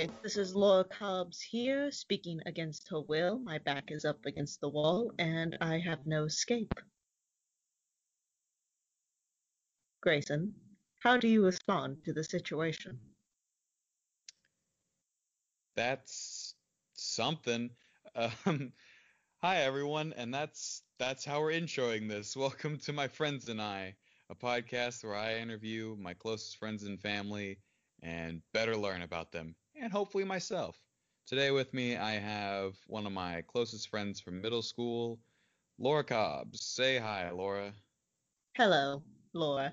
Right, this is Laura Cobbs here, speaking against her will. My back is up against the wall, and I have no escape. Grayson, how do you respond to the situation? That's something. Um, hi everyone, and that's that's how we're introing this. Welcome to my friends and I, a podcast where I interview my closest friends and family and better learn about them and hopefully myself. Today with me I have one of my closest friends from middle school, Laura Cobbs. Say hi, Laura. Hello, Laura.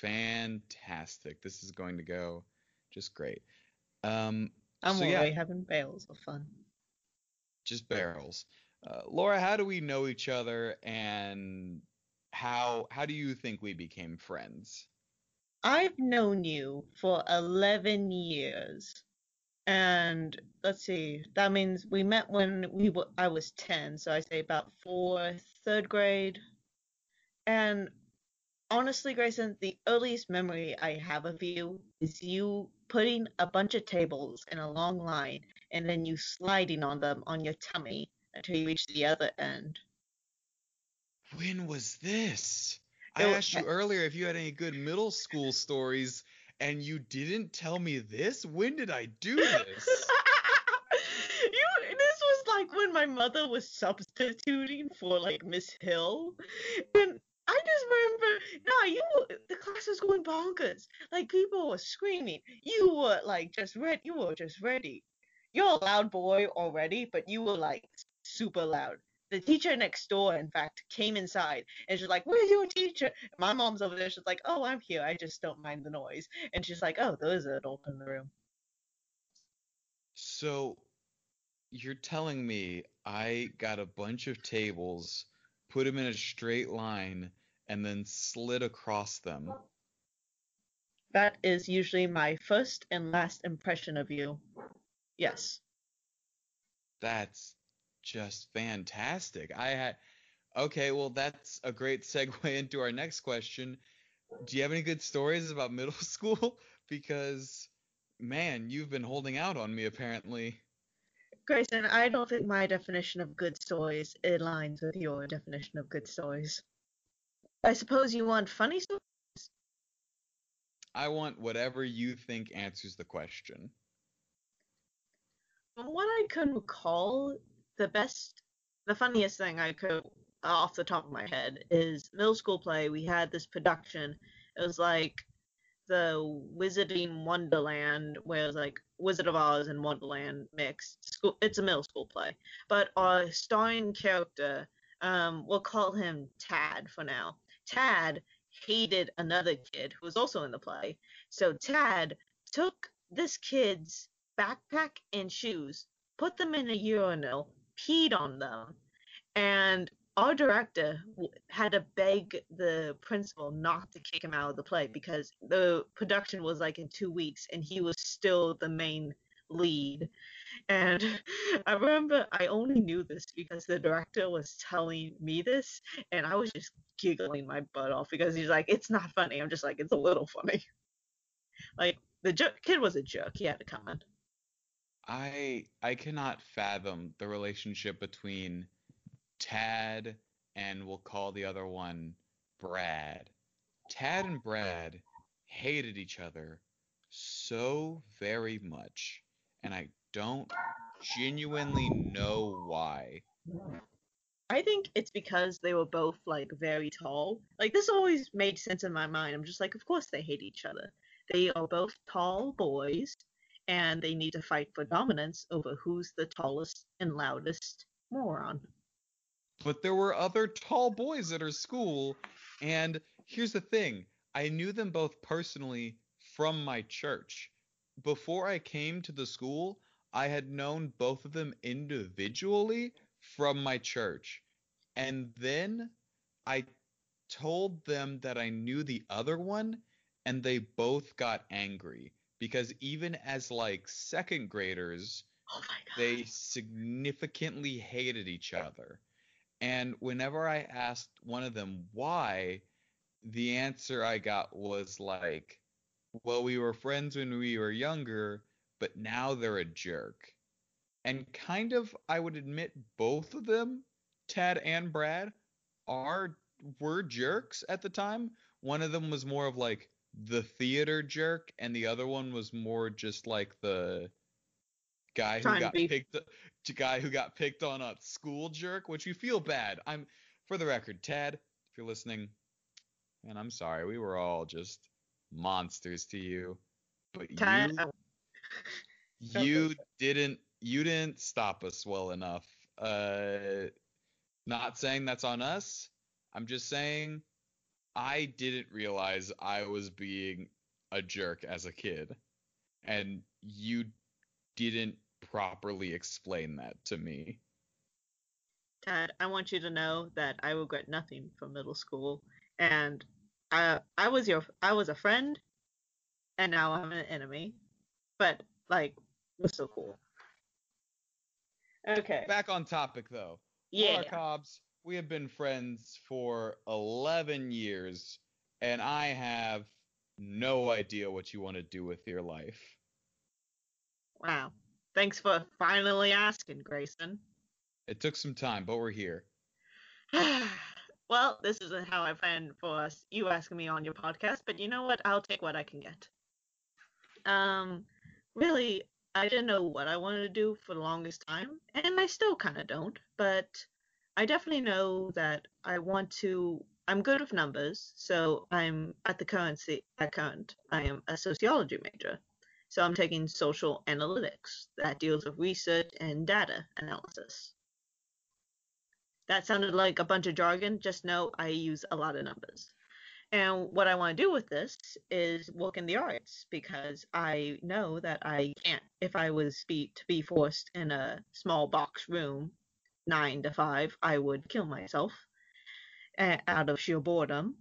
Fantastic. This is going to go just great. Um, I'm so, already yeah. having bales of fun. just barrels. Uh, Laura, how do we know each other, and how how do you think we became friends? I've known you for 11 years. And let's see, that means we met when we were, I was 10, so I say about fourth, third grade. And honestly, Grayson, the earliest memory I have of you is you putting a bunch of tables in a long line and then you sliding on them on your tummy until you reach the other end. When was this? I asked you uh, earlier if you had any good middle school stories, and you didn't tell me this. When did I do this? you this was like when my mother was substituting for like Miss Hill. And I just remember no, you the class was going bonkers. Like people were screaming. You were like just ready you were just ready. You're a loud boy already, but you were like super loud. The teacher next door, in fact, came inside and she's like, Where's your teacher? My mom's over there. She's like, Oh, I'm here. I just don't mind the noise. And she's like, Oh, there's an adult in the room. So you're telling me I got a bunch of tables, put them in a straight line, and then slid across them. That is usually my first and last impression of you. Yes. That's just fantastic. I had okay, well that's a great segue into our next question. Do you have any good stories about middle school? Because man, you've been holding out on me apparently. Grayson, I don't think my definition of good stories aligns with your definition of good stories. I suppose you want funny stories? I want whatever you think answers the question. From what I can recall, the best, the funniest thing I could, off the top of my head, is middle school play. We had this production. It was like the Wizarding Wonderland, where it was like Wizard of Oz and Wonderland mixed. School, it's a middle school play, but our starring character, um, we'll call him Tad for now. Tad hated another kid who was also in the play, so Tad took this kid's backpack and shoes, put them in a urinal, peed on them, and our director had to beg the principal not to kick him out of the play because the production was like in two weeks and he was still the main lead. And I remember I only knew this because the director was telling me this and I was just giggling my butt off because he's like, it's not funny. I'm just like, it's a little funny. Like, the kid was a jerk. He had to comment. I I cannot fathom the relationship between Tad and we'll call the other one Brad. Tad and Brad hated each other so very much, and I don't genuinely know why. I think it's because they were both like very tall. Like this always made sense in my mind. I'm just like, of course they hate each other. They are both tall boys and they need to fight for dominance over who's the tallest and loudest moron. But there were other tall boys at our school, and here's the thing I knew them both personally from my church. Before I came to the school, I had known both of them individually from my church. And then I told them that I knew the other one, and they both got angry because even as like second graders, Oh they significantly hated each other. And whenever I asked one of them why, the answer I got was like, well, we were friends when we were younger, but now they're a jerk. And kind of, I would admit, both of them, Ted and Brad, are were jerks at the time. One of them was more of like the theater jerk, and the other one was more just like the guy who got picked the guy who got picked on at school jerk, which you feel bad. I'm for the record, Tad, if you're listening, and I'm sorry. We were all just monsters to you. But Tad, you you didn't you didn't stop us well enough. Uh not saying that's on us. I'm just saying I didn't realize I was being a jerk as a kid. And you didn't properly explain that to me. Tad, I want you to know that I regret nothing from middle school, and I I was your I was a friend, and now I'm an enemy, but like we're still cool. Okay. Back on topic though. Yeah. Cobbs, we have been friends for 11 years, and I have no idea what you want to do with your life. Wow. Thanks for finally asking, Grayson. It took some time, but we're here. well, this isn't how I planned for us you asking me on your podcast, but you know what? I'll take what I can get. Um, really, I didn't know what I wanted to do for the longest time, and I still kind of don't, but I definitely know that I want to. I'm good with numbers, so I'm at the currency at current. I am a sociology major, so I'm taking social analytics that deals with research and data analysis. That sounded like a bunch of jargon. Just know I use a lot of numbers. And what I want to do with this is work in the arts because I know that I can't, if I was be, to be forced in a small box room, nine to five, I would kill myself out of sheer boredom.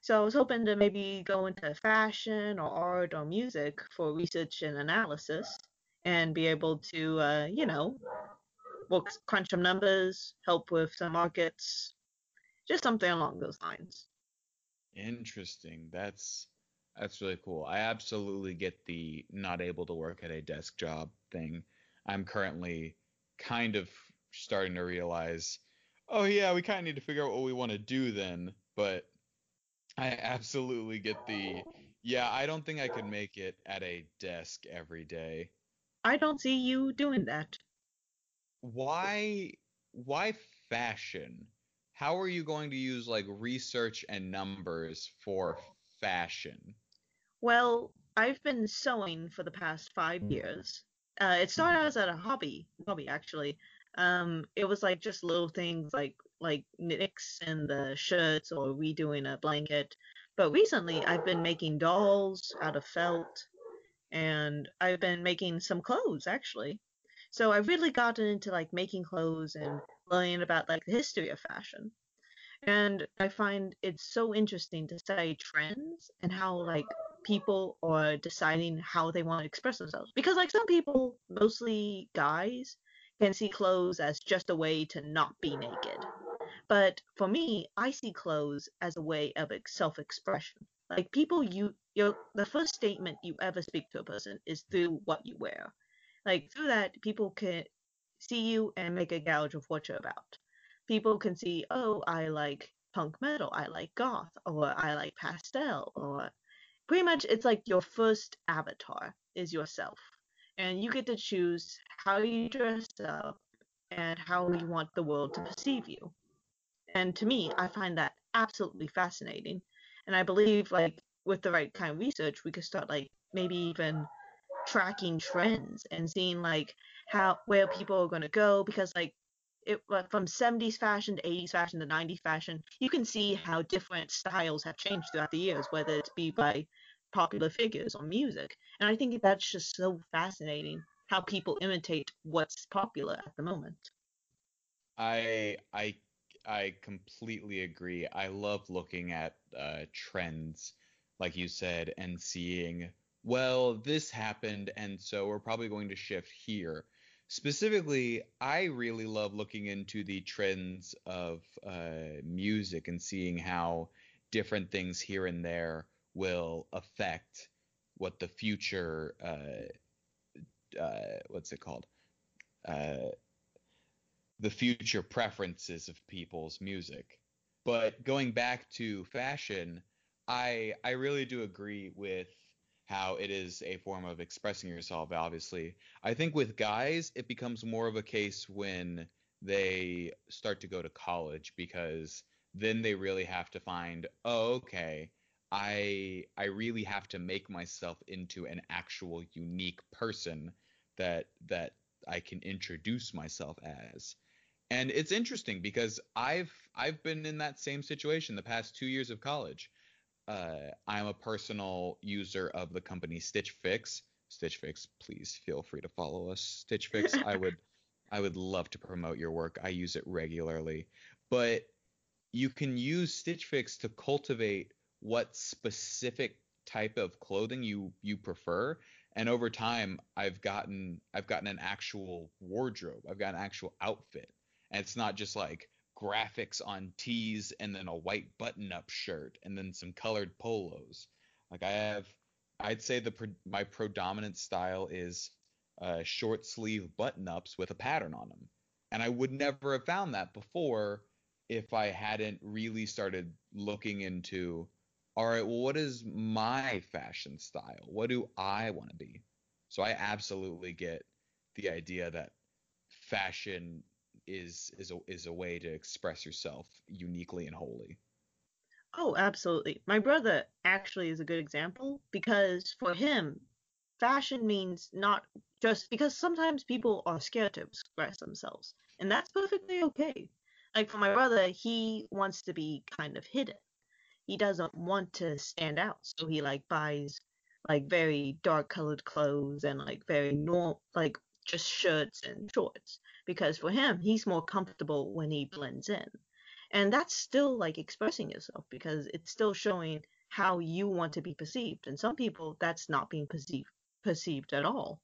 So I was hoping to maybe go into fashion or art or music for research and analysis and be able to, uh, you know, work, crunch some numbers, help with some markets, just something along those lines. Interesting. That's that's really cool. I absolutely get the not able to work at a desk job thing. I'm currently kind of starting to realize, oh yeah, we kind of need to figure out what we want to do then. But I absolutely get the yeah, I don't think I could make it at a desk every day. I don't see you doing that. Why why fashion? How are you going to use like research and numbers for fashion? Well, I've been sewing for the past five years. Uh, it started as a hobby, hobby actually. Um, it was like just little things like like nicks in the shirts or redoing a blanket. But recently, I've been making dolls out of felt, and I've been making some clothes actually. So I've really gotten into like making clothes and learning about like the history of fashion. And I find it's so interesting to study trends and how like people are deciding how they want to express themselves. Because like some people, mostly guys, can see clothes as just a way to not be naked. But for me, I see clothes as a way of self-expression. Like people you the first statement you ever speak to a person is through what you wear. Like through that people can see you and make a gouge of what you're about. People can see, oh, I like punk metal, I like goth, or I like pastel, or pretty much it's like your first avatar is yourself. And you get to choose how you dress up and how you want the world to perceive you. And to me, I find that absolutely fascinating. And I believe like with the right kind of research, we could start like maybe even tracking trends and seeing like how where people are going to go because like it from 70s fashion to 80s fashion to 90s fashion you can see how different styles have changed throughout the years whether it be by popular figures or music and i think that's just so fascinating how people imitate what's popular at the moment I I I completely agree. I love looking at uh, trends, like you said, and seeing, well, this happened, and so we're probably going to shift here. Specifically, I really love looking into the trends of uh, music and seeing how different things here and there will affect what the future uh, uh, what's it called uh, the future preferences of people's music. But going back to fashion, I I really do agree with how it is a form of expressing yourself obviously. I think with guys it becomes more of a case when they start to go to college because then they really have to find oh okay I I really have to make myself into an actual unique person that that I can introduce myself as. And it's interesting because I've I've been in that same situation the past 2 years of college. Uh, I'm a personal user of the company Stitch Fix. Stitch Fix, please feel free to follow us. Stitch Fix, I would I would love to promote your work. I use it regularly. But you can use Stitch Fix to cultivate what specific type of clothing you you prefer. And over time i've gotten i've gotten an actual wardrobe. I've got an actual outfit. And it's not just like graphics on tees and then a white button up shirt and then some colored polos. Like i have i'd say the my predominant style is uh, short sleeve button ups with a pattern on them and i would never have found that before if i hadn't really started looking into all right, well, what is my fashion style? What do I want to be? So I absolutely get the idea that fashion is is a, is a way to express yourself uniquely and wholly. Oh, absolutely. My brother actually is a good example because for him, fashion means not just because sometimes people are scared to express themselves, and that's perfectly okay. Like for my brother, he wants to be kind of hidden he doesn't want to stand out, so he like buys like very dark colored clothes and like very normal like just shirts and shorts because for him he's more comfortable when he blends in. And that's still like expressing yourself because it's still showing how you want to be perceived. And some people that's not being perceived perceived at all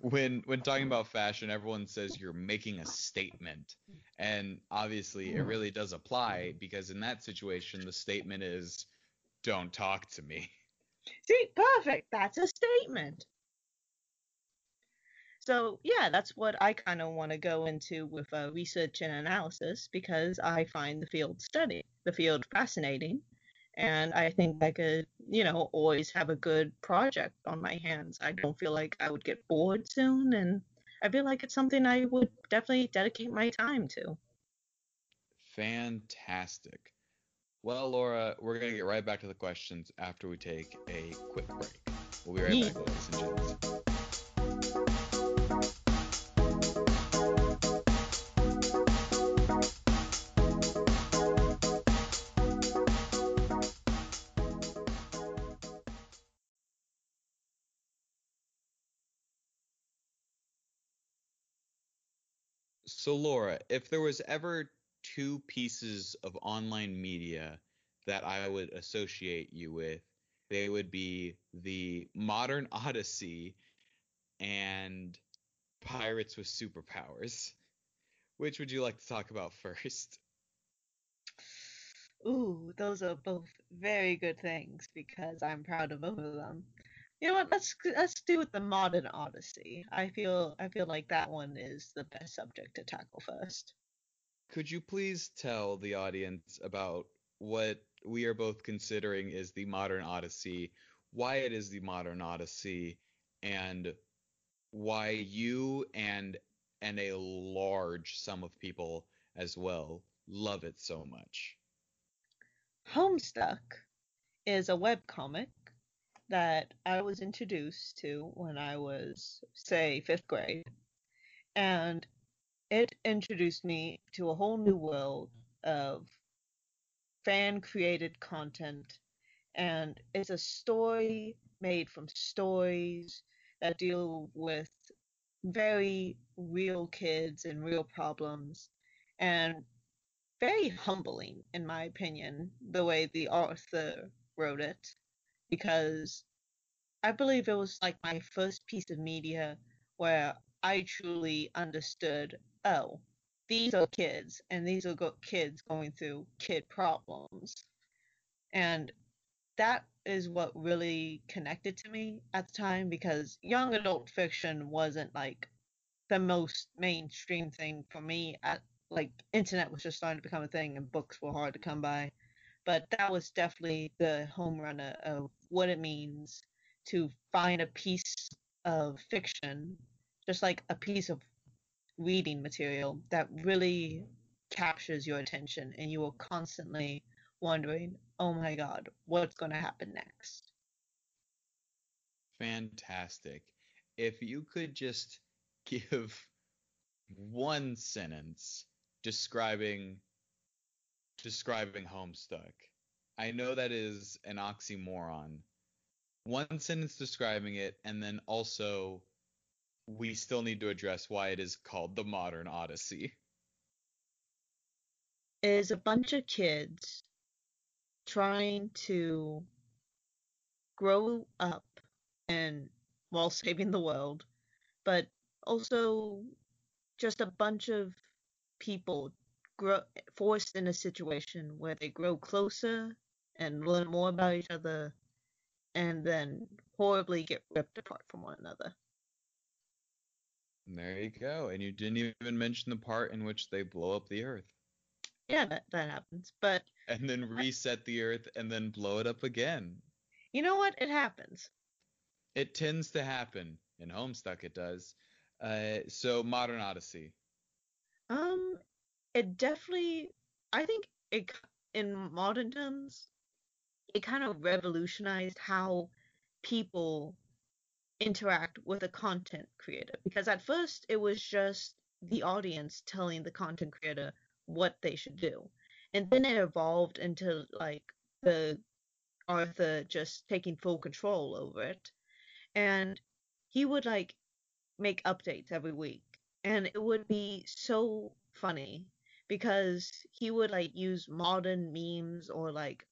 when when talking about fashion, everyone says you're making a statement, and obviously it really does apply because in that situation the statement is, "Don't talk to me." See, perfect. That's a statement. So yeah, that's what I kind of want to go into with uh, research and analysis because I find the field study, the field fascinating, and I think I could, you know, always have a good project on my hands. I don't feel like I would get bored soon, and I feel like it's something I would definitely dedicate my time to. Fantastic. Well, Laura, we're going to get right back to the questions after we take a quick break. We'll be right yeah. back, ladies and gentlemen. So, Laura, if there was ever two pieces of online media that I would associate you with, they would be the modern Odyssey and Pirates with Superpowers. Which would you like to talk about first? Ooh, those are both very good things because I'm proud of both of them. You know what? Let's let's do with the modern Odyssey. I feel I feel like that one is the best subject to tackle first. Could you please tell the audience about what we are both considering is the modern Odyssey, why it is the modern Odyssey, and why you and and a large sum of people as well love it so much. Homestuck is a web comic that I was introduced to when I was, say, fifth grade. And it introduced me to a whole new world of fan created content. And it's a story made from stories that deal with very real kids and real problems. And very humbling, in my opinion, the way the author wrote it because I believe it was like my first piece of media where I truly understood oh, these are kids and these are kids going through kid problems. And that is what really connected to me at the time because young adult fiction wasn't like the most mainstream thing for me at like internet was just starting to become a thing and books were hard to come by but that was definitely the home runner of what it means to find a piece of fiction just like a piece of reading material that really captures your attention and you are constantly wondering oh my god what's going to happen next Fantastic. If you could just give one sentence describing describing Homestuck. I know that is an oxymoron. One sentence describing it, and then also we still need to address why it is called the Modern Odyssey. is a bunch of kids trying to grow up and while saving the world, but also just a bunch of people grow forced in a situation where they grow closer and learn more about each other and then horribly get ripped apart from one another. There you go. And you didn't even mention the part in which they blow up the Earth. Yeah, that, that happens. But And then reset the Earth and then blow it up again. you know what? It happens. It tends to happen. In Homestuck, it does. Uh, so, Modern Odyssey. Um, it definitely, I think it in modern terms, it kind of revolutionized how people interact with a content creator. Because at first it was just the audience telling the content creator what they should do. And then it evolved into like the Arthur just taking full control over it. And he would like make updates every week. And it would be so funny because he would like use modern memes or like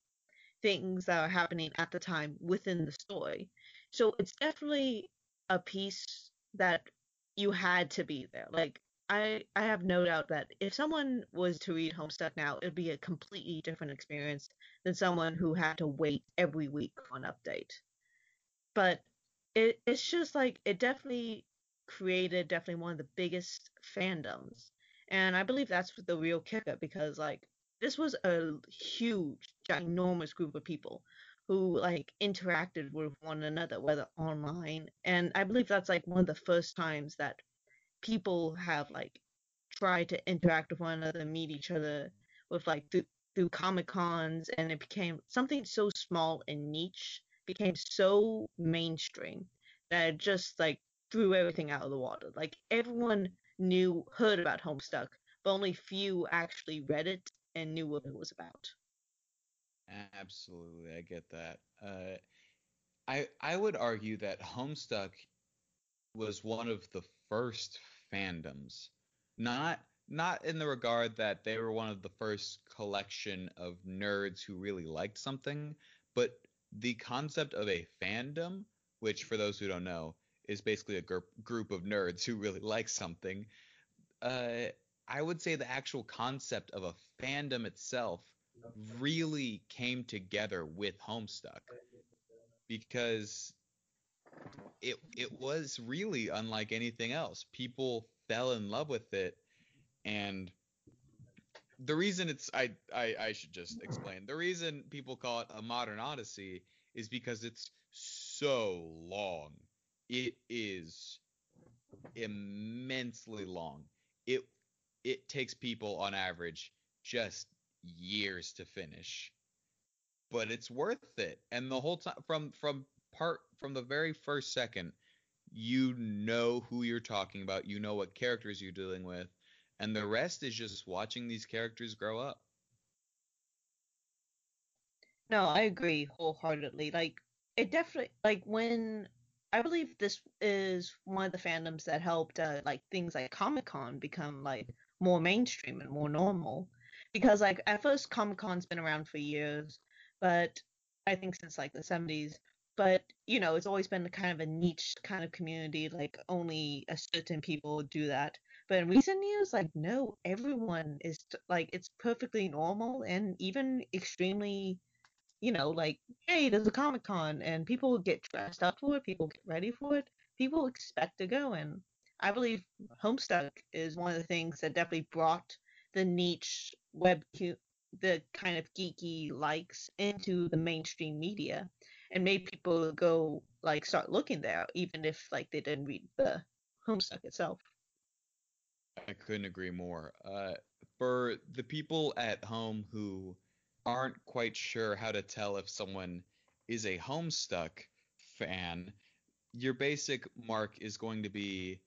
things that are happening at the time within the story. So it's definitely a piece that you had to be there. Like I I have no doubt that if someone was to read Homestuck now, it'd be a completely different experience than someone who had to wait every week for an update. But it it's just like it definitely created definitely one of the biggest fandoms. And I believe that's the real kicker because like this was a huge, ginormous group of people who like interacted with one another, whether online. And I believe that's like one of the first times that people have like tried to interact with one another, meet each other with like through, through comic cons, and it became something so small and niche became so mainstream that it just like threw everything out of the water. Like everyone knew, heard about Homestuck, but only few actually read it and knew what it was about. Absolutely, I get that. Uh, I I would argue that Homestuck was one of the first fandoms. Not not in the regard that they were one of the first collection of nerds who really liked something, but the concept of a fandom, which for those who don't know, is basically a group group of nerds who really like something. Uh, I would say the actual concept of a fandom itself really came together with Homestuck because it it was really unlike anything else. People fell in love with it, and the reason it's I I, I should just explain the reason people call it a modern odyssey is because it's so long. It is immensely long. It it takes people on average just years to finish, but it's worth it. And the whole time from from part from the very first second, you know who you're talking about, you know what characters you're dealing with, and the rest is just watching these characters grow up. No, I agree wholeheartedly. Like it definitely like when I believe this is one of the fandoms that helped uh, like things like Comic Con become like more mainstream and more normal. Because like at first Comic Con's been around for years, but I think since like the 70s. But you know, it's always been kind of a niche kind of community. Like only a certain people do that. But in recent years, like no, everyone is like it's perfectly normal and even extremely you know, like, hey, there's a Comic Con and people get dressed up for it, people get ready for it, people expect to go. And I believe Homestuck is one of the things that definitely brought the niche web, the kind of geeky likes into the mainstream media and made people go, like, start looking there, even if, like, they didn't read the Homestuck itself. I couldn't agree more. Uh, for the people at home who aren't quite sure how to tell if someone is a Homestuck fan, your basic mark is going to be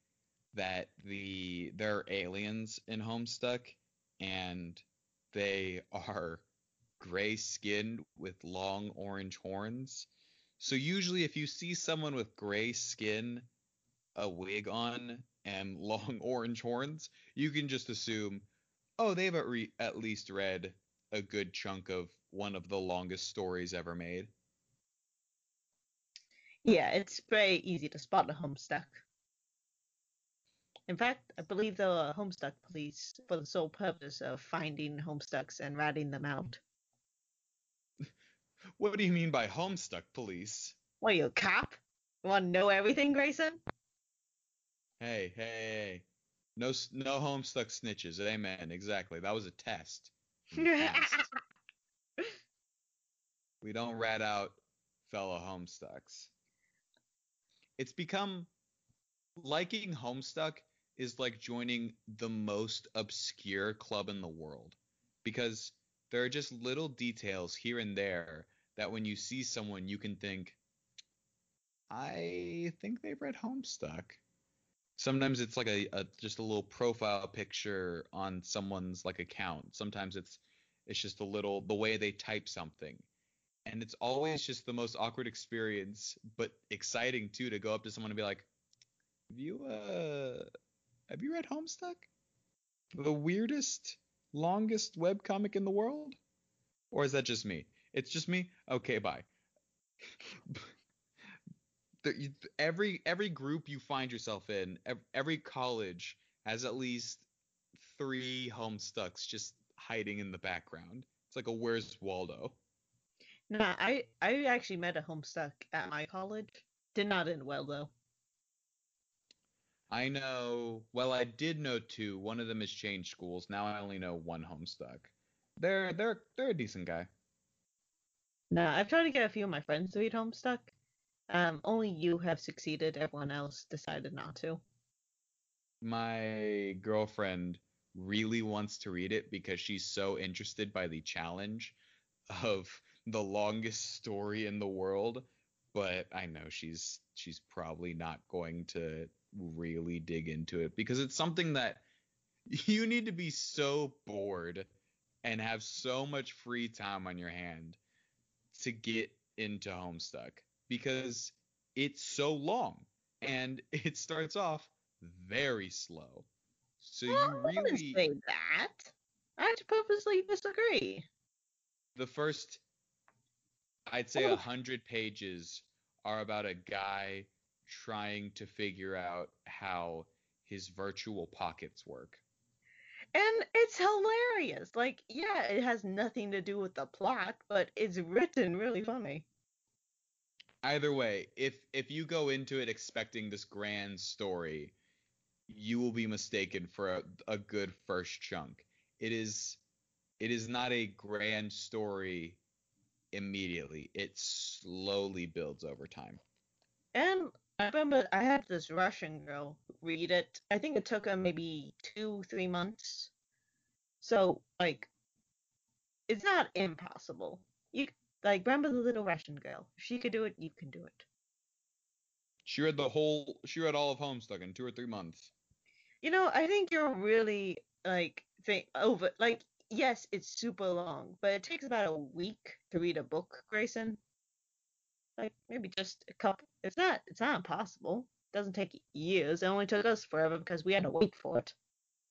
that the there are aliens in Homestuck and they are gray skinned with long orange horns. So usually if you see someone with gray skin, a wig on, and long orange horns, you can just assume, oh, they've at, re- at least read a good chunk of one of the longest stories ever made. Yeah, it's very easy to spot a Homestuck. In fact, I believe there are Homestuck police for the sole purpose of finding Homestucks and ratting them out. what do you mean by Homestuck police? What are you, a cop? You want to know everything, Grayson? Hey, hey, hey. No, no Homestuck snitches. Amen. Exactly. That was a test. we don't rat out fellow Homestucks. It's become liking Homestuck is like joining the most obscure club in the world because there are just little details here and there that when you see someone you can think I think they've read Homestuck sometimes it's like a, a, just a little profile picture on someone's like account. Sometimes it's it's just a little the way they type something. And it's always just the most awkward experience but exciting too to go up to someone and be like have you uh have you read homestuck? The weirdest longest web comic in the world? Or is that just me? It's just me? Okay bye the, every every group you find yourself in, every college has at least three Homestucks just hiding in the background. It's like a Where's Waldo. No, I I actually met a Homestuck at my college. Did not end well though. I know. Well, I did know two. One of them has changed schools. Now I only know one Homestuck. They're they're they're a decent guy. No, I've tried to get a few of my friends to read Homestuck, um, only you have succeeded. Everyone else decided not to. My girlfriend really wants to read it because she's so interested by the challenge of the longest story in the world. But I know she's she's probably not going to really dig into it because it's something that you need to be so bored and have so much free time on your hand to get into Homestuck because it's so long and it starts off very slow. So well, you really I say that. I purposely disagree. The first, I'd say, a hundred pages are about a guy trying to figure out how his virtual pockets work. And it's hilarious. Like, yeah, it has nothing to do with the plot, but it's written really funny either way, if if you go into it expecting this grand story, you will be mistaken for a, a good first chunk. It is it is not a grand story immediately. It slowly builds over time. And I remember I had this Russian girl read it. I think it took her maybe two, three months. So like, it's not impossible. You like, remember the little Russian girl? If she could do it, you can do it. She read the whole. She read all of Homestuck in two or three months. You know, I think you're really like think over. Like, yes, it's super long, but it takes about a week to read a book, Grayson. Like maybe just a couple. It's not. It's not impossible. It doesn't take years. It only took us forever because we had to wait for it.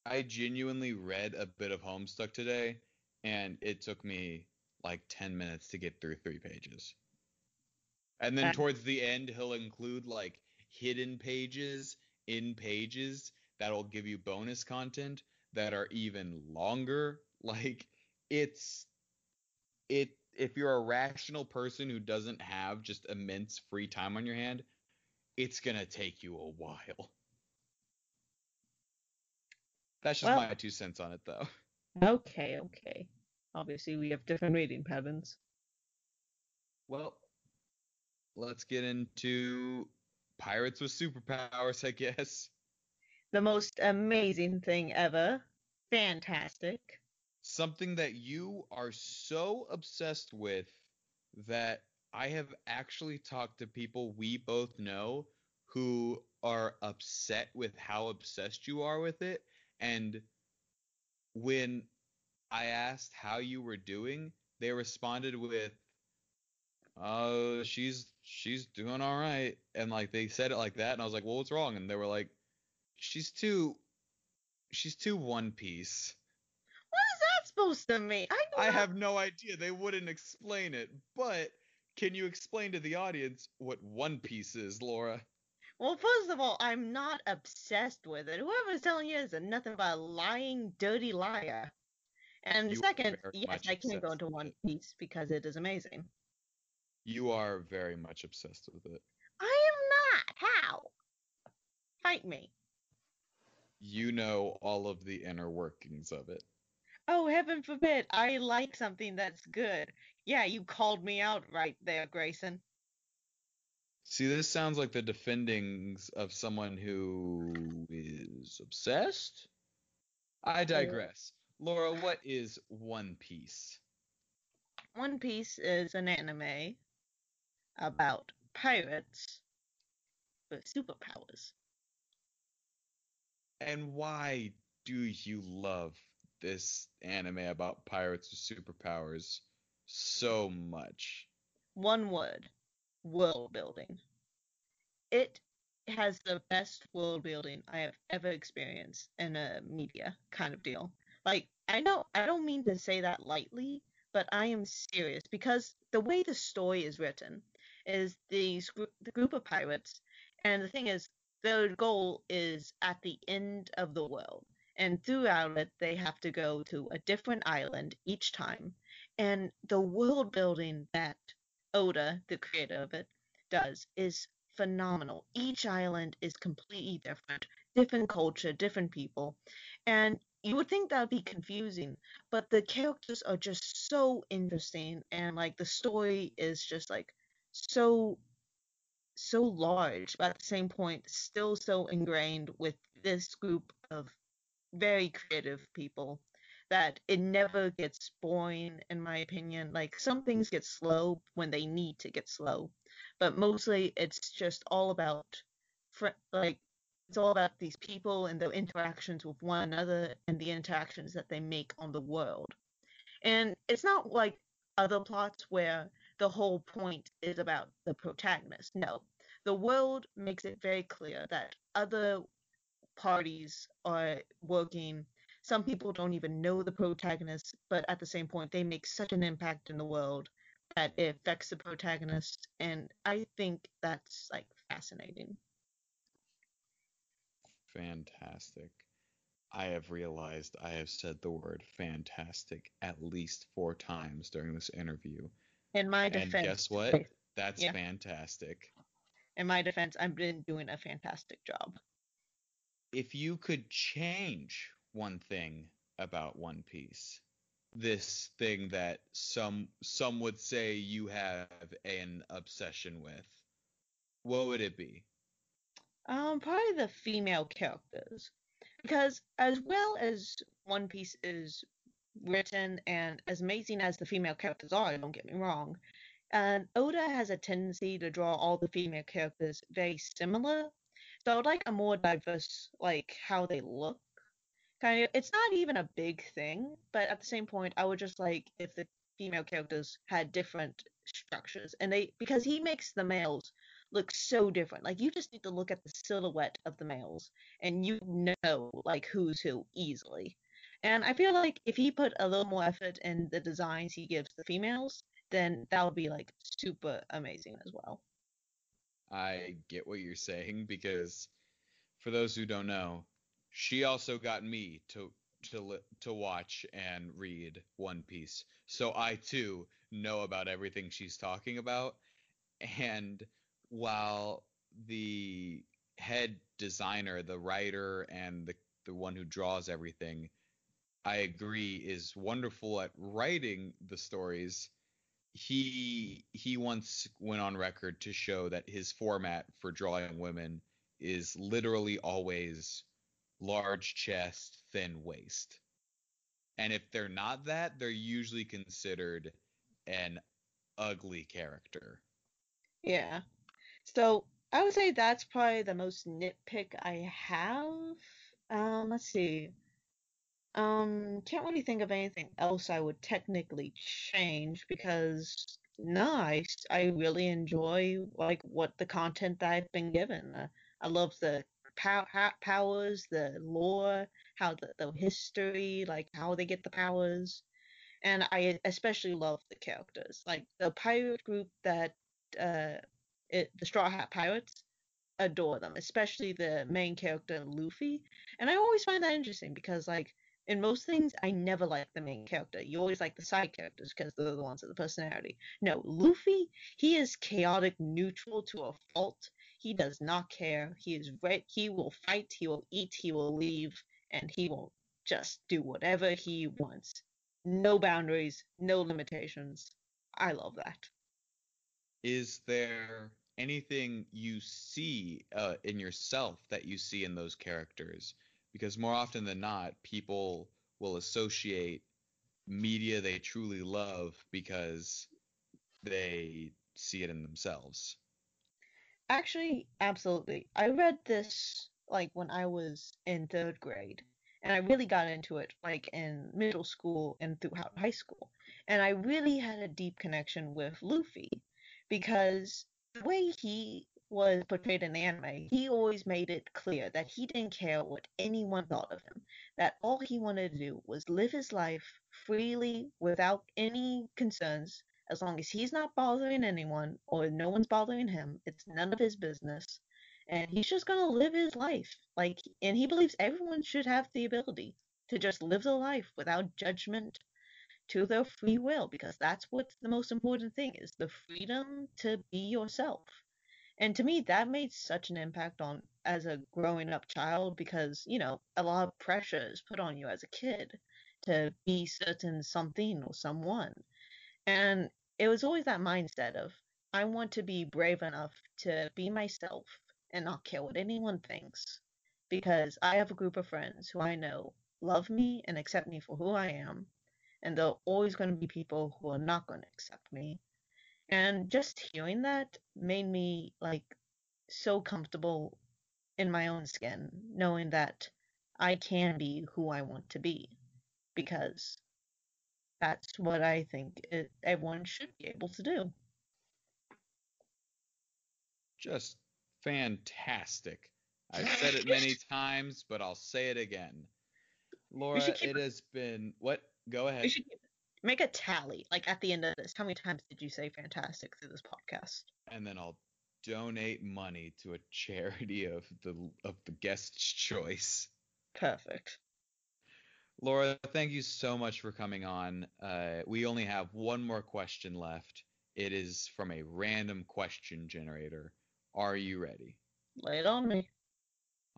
I genuinely read a bit of Homestuck today, and it took me like 10 minutes to get through three pages. And then uh, towards the end, he'll include like hidden pages in pages that'll give you bonus content that are even longer. Like it's it if you're a rational person who doesn't have just immense free time on your hand, it's gonna take you a while. That's just Well- my two cents on it, though. Okay, okay. Obviously, we have different reading patterns. Well, let's get into pirates with superpowers, I guess. The most amazing thing ever. Fantastic. Something that you are so obsessed with that I have actually talked to people we both know who are upset with how obsessed you are with it. And when I asked how you were doing, they responded with, "Oh, she's she's doing all right." And like they said it like that, and I was like, "Well, what's wrong?" And they were like, "She's too she's too One Piece." What is that supposed to mean? I, I have no idea. They wouldn't explain it. But can you explain to the audience what One Piece is, Laura? Well, first of all, I'm not obsessed with it. Whoever's telling you is nothing but a lying, dirty liar. And You second, yes, I can't go into One. Piece because it is amazing. You are very much obsessed with it. I am not. How? Fight me. You know all of the inner workings of it. Oh, heaven forbid, I like something that's good. Yeah, you called me out right there, Grayson. See, this sounds like the defendings of someone who is obsessed. I digress. Laura, what is One Piece? One Piece is an anime about pirates with superpowers. And why do you love this anime about pirates with superpowers so much? One word world building. It has the best world building I have ever experienced in a media kind of deal. Like, I know I don't mean to say that lightly, but I am serious because the way the story is written is these gr- the group of pirates, and the thing is, their goal is at the end of the world, and throughout it, they have to go to a different island each time, and the world building that Oda, the creator of it, does is phenomenal. Each island is completely different, different culture, different people, and you would think that would be confusing, but the characters are just so interesting, and like the story is just like so so large, but at the same point still so ingrained with this group of very creative people that it never gets boring in my opinion. Like some things get slow when they need to get slow but mostly it's just all about fr- like it's all about these people and their interactions with one another and the interactions that they make on the world. And it's not like other plots where the whole point is about the protagonist. No the world makes it very clear that other parties are working. Some people don't even know the protagonist, but at the same point, they make such an impact in the world that it affects the protagonist, and I think that's like fascinating. Fantastic. I have realized I have said the word fantastic at least four times during this interview. In my defense. And guess what? That's Yeah. fantastic. in my defense, I've been doing a fantastic job. If you could change one thing about One Piece, this thing that some some would say you have an obsession with, what would it be? Um, probably the female characters, because as well as One Piece is written and as amazing as the female characters are, don't get me wrong, and Oda has a tendency to draw all the female characters very similar. So I would like a more diverse, like how they look. Kind of, it's not even a big thing, but at the same point, I would just like if the female characters had different structures, and they because he makes the males look so different. Like you just need to look at the silhouette of the males, and you know like who's who easily. And I feel like if he put a little more effort in the designs he gives the females, then that would be like super amazing as well. I get what you're saying because for those who don't know, she also got me to to to watch and read One Piece, so I too know about everything she's talking about. And while the head designer, the writer, and the the one who draws everything, I agree, is wonderful at writing the stories. He he once went on record to show that his format for drawing women is literally always large chest, thin waist. And if they're not that, they're usually considered an ugly character. Yeah. So I would say that's probably the most nitpick I have. Um, let's see. Um, can't really think of anything else I would technically change because no, I, I really enjoy like what the content that I've been given. Uh, I love the pow powers, the lore, how the, the history, like how they get the powers, and I especially love the characters. Like the pirate group that uh, it, the Straw Hat Pirates adore them, especially the main character Luffy. And I always find that interesting because like in most things I never like the main character. You always like the side characters because they're the ones with the personality. No, Luffy, he is chaotic neutral to a fault. He does not care. He is right. He will fight, he will eat, he will leave, and he will just do whatever he wants. No boundaries, no limitations. I love that. Is there anything you see uh, in yourself that you see in those characters? Because more often than not, people will associate media they truly love because they see it in themselves. Actually, absolutely. I read this like when I was in third grade, and I really got into it like in middle school and throughout high school. And I really had a deep connection with Luffy because the way he was portrayed in anime, he always made it clear that he didn't care what anyone thought of him, that all he wanted to do was live his life freely without any concerns as long as he's not bothering anyone or no one's bothering him, it's none of his business. And he's just gonna live his life. Like, and he believes everyone should have the ability to just live their life without judgment to their free will, because that's what's the most important thing is the freedom to be yourself. And to me, that made such an impact on as a growing up child because, you know, a lot of pressure is put on you as a kid to be certain something or someone. And it was always that mindset of, I want to be brave enough to be myself and not care what anyone thinks. Because I have a group of friends who I know love me and accept me for who I am. And there are always going to be people who are not going to accept me. And just hearing that made me like so comfortable in my own skin, knowing that I can be who I want to be. Because that's what I think it, everyone should be able to do. Just fantastic. I've said it many times, but I'll say it again. Laura, it has been what? Go We ahead. should make a tally, like at the end of this. How many times did you say fantastic through this podcast? And then I'll donate money to a charity of the of the guest's choice. Perfect. Laura, thank you so much for coming on. Uh, we only have one more question left. It is from a random question generator. Are you ready? Lay it on me.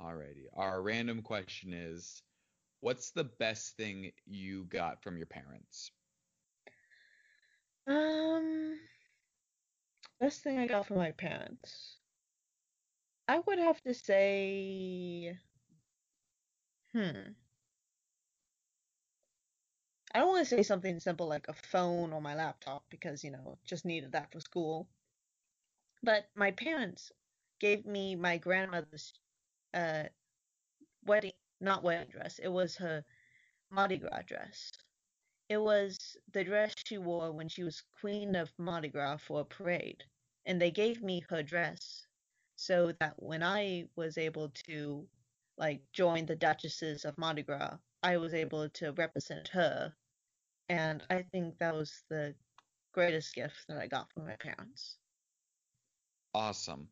Alrighty. Our random question is What's the best thing you got from your parents? Um, best thing I got from my parents. I would have to say, hmm. I don't want to say something simple like a phone or my laptop because, you know, just needed that for school. But my parents gave me my grandmother's uh wedding, not wedding dress. It was her Mardi Gras dress. It was the dress she wore when she was queen of Mardi Gras for a parade. And they gave me her dress so that when I was able to like join the Duchesses of Mardi Gras, I was able to represent her. And I think that was the greatest gift that I got from my parents. Awesome.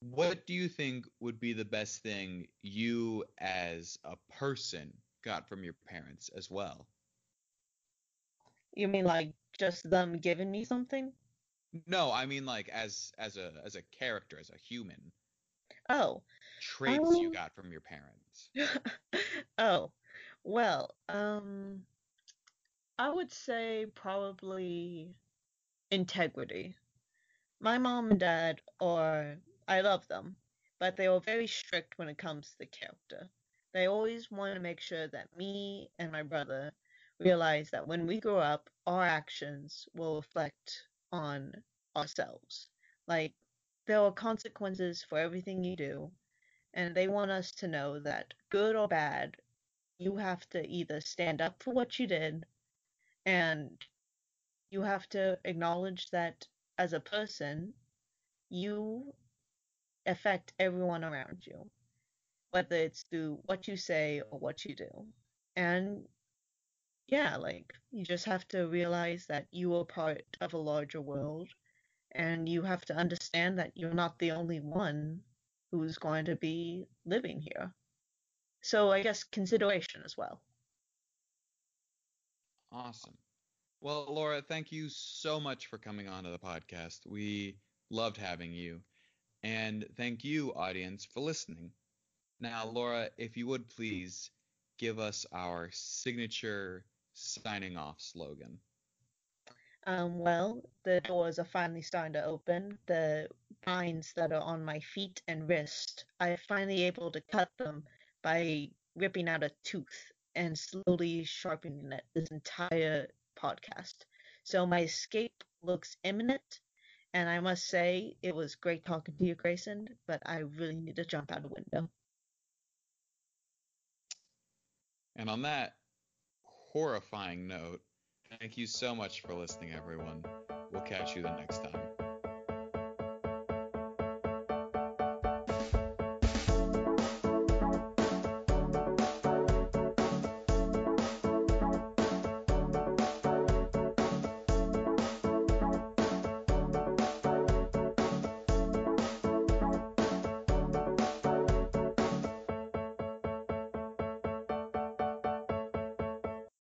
What do you think would be the best thing you as a person got from your parents as well. You mean like just them giving me something? No, I mean like as as a as a character, as a human. Oh. Traits you Um, got from your parents. oh. Well, um, I would say probably integrity. My mom and dad are, I love them, but they were very strict when it comes to the character. They always want to make sure that me and my brother realize that when we grow up, our actions will reflect on ourselves. Like, there are consequences for everything you do, and they want us to know that good or bad, you have to either stand up for what you did and you have to acknowledge that as a person, you affect everyone around you, whether it's through what you say or what you do. And yeah, like you just have to realize that you are part of a larger world and you have to understand that you're not the only one who's going to be living here. So I guess consideration as well. Awesome. Well, Laura, thank you so much for coming on to the podcast. We loved having you. And thank you, audience, for listening. Now, Laura, if you would please give us our signature signing off slogan. Um, well, the doors are finally starting to open. The binds that are on my feet and wrist, I'm finally able to cut them by ripping out a tooth and slowly sharpening it this entire podcast. So my escape looks imminent, and I must say it was great talking to you, Grayson, but I really need to jump out a window. And on that horrifying note, thank you so much for listening, everyone. We'll catch you the next time.